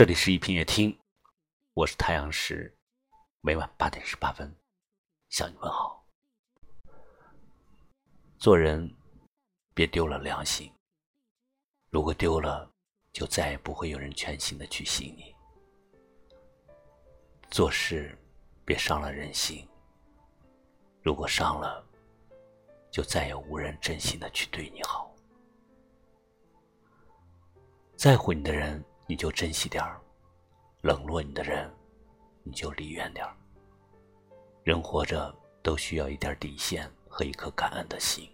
这里是一品夜听，我是太阳石，每晚八点十八分向你问好。做人别丢了良心，如果丢了，就再也不会有人全心的去信你。做事别伤了人心，如果伤了，就再也无人真心的去对你好。在乎你的人。你就珍惜点儿，冷落你的人，你就离远点儿。人活着都需要一点底线和一颗感恩的心。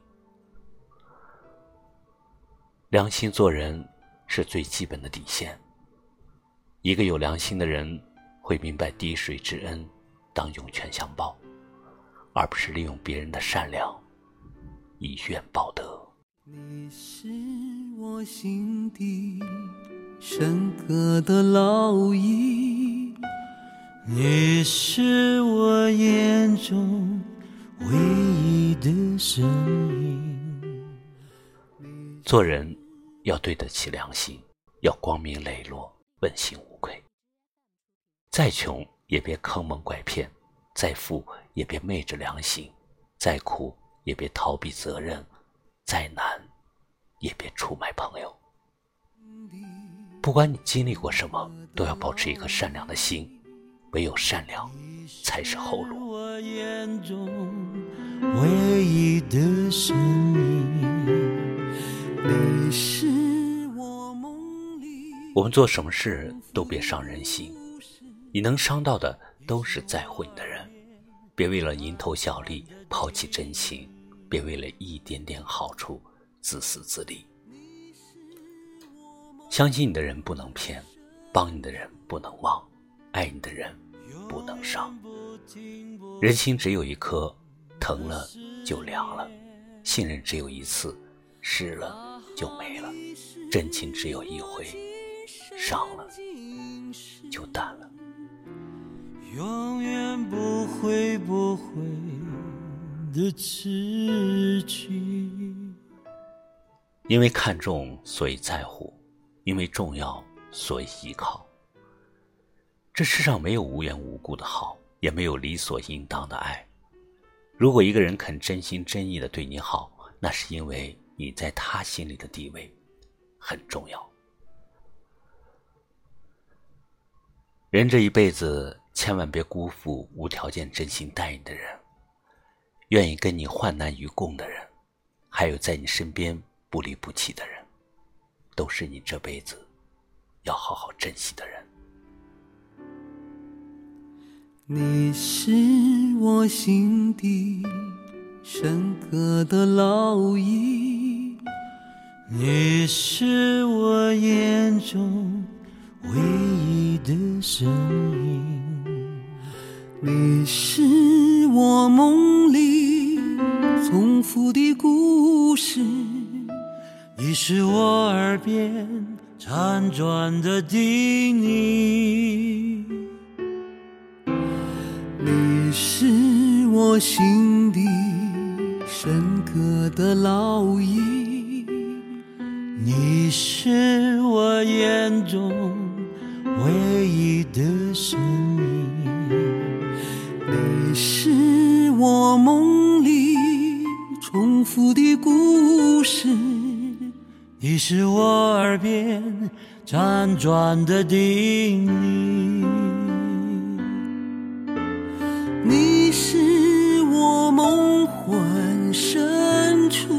良心做人是最基本的底线。一个有良心的人会明白滴水之恩当涌泉相报，而不是利用别人的善良以怨报德。你是我心底。深刻的烙印，你是我眼中唯一的声音。做人要对得起良心，要光明磊落、问心无愧。再穷也别坑蒙拐骗，再富也别昧着良心，再苦也别逃避责任，再难也别出卖朋友。不管你经历过什么，都要保持一颗善良的心，唯有善良才是后路。我们做什么事都别伤人心，你能伤到的都是在乎你的人。别为了蝇头小利抛弃真情，别为了一点点好处自私自利。相信你的人不能骗，帮你的人不能忘，爱你的人不能伤。人心只有一颗，疼了就凉了；信任只有一次，失了就没了；真情只有一回，伤了就淡了。永远不会不会的痴情，因为看重，所以在乎。因为重要，所以依靠。这世上没有无缘无故的好，也没有理所应当的爱。如果一个人肯真心真意的对你好，那是因为你在他心里的地位很重要。人这一辈子，千万别辜负无条件真心待你的人，愿意跟你患难与共的人，还有在你身边不离不弃的人。都是你这辈子要好好珍惜的人。你是我心底深刻的烙印，你是我眼中唯一的身影，你是我梦重复的故事。你是我耳边辗转的叮咛，你是我心底深刻的烙印，你是我眼中唯一的神你是我耳边辗转的叮咛，你是我梦魂深处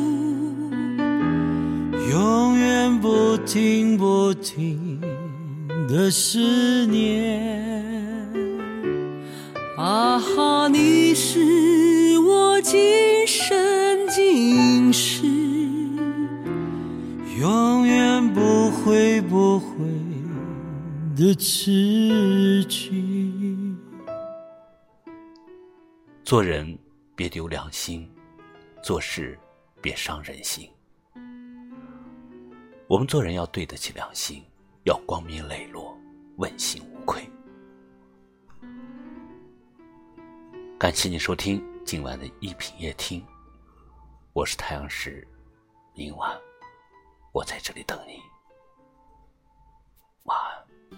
永远不停不停的思念。啊哈，你是我今永远不会不会的痴情。做人别丢良心，做事别伤人心。我们做人要对得起良心，要光明磊落，问心无愧。感谢你收听今晚的一品夜听，我是太阳石，明晚。我在这里等你，晚安。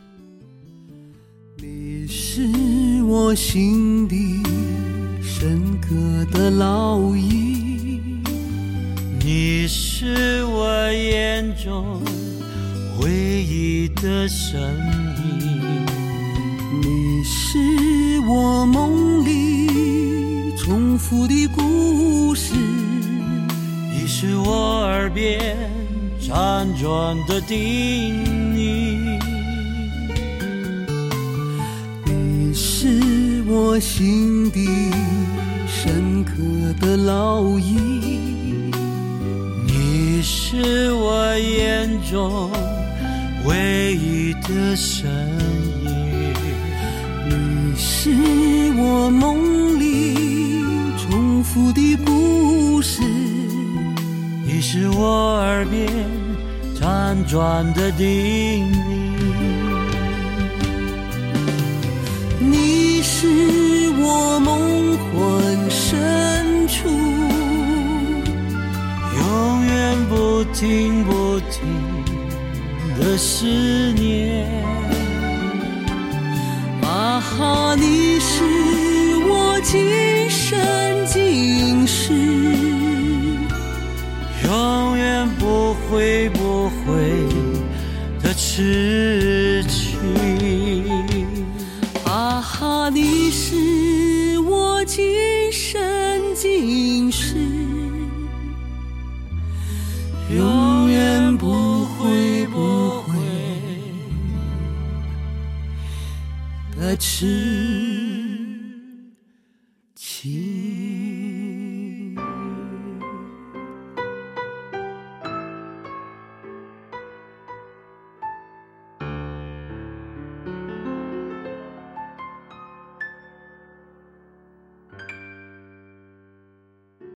你是我心底深刻的烙印，你是我眼中唯一的身影，你是我梦里重复的故事，你是我耳边辗转的叮咛，你是我心底深刻的烙印，你是我眼中唯一的身影，你是我梦里重复的故事，你是我耳边辗转的叮咛。你是我梦魂深处永远不停不停的思念，啊哈，你是我今生今世永远不会会的痴情。啊哈，你是我今生今世永远不会不会的痴。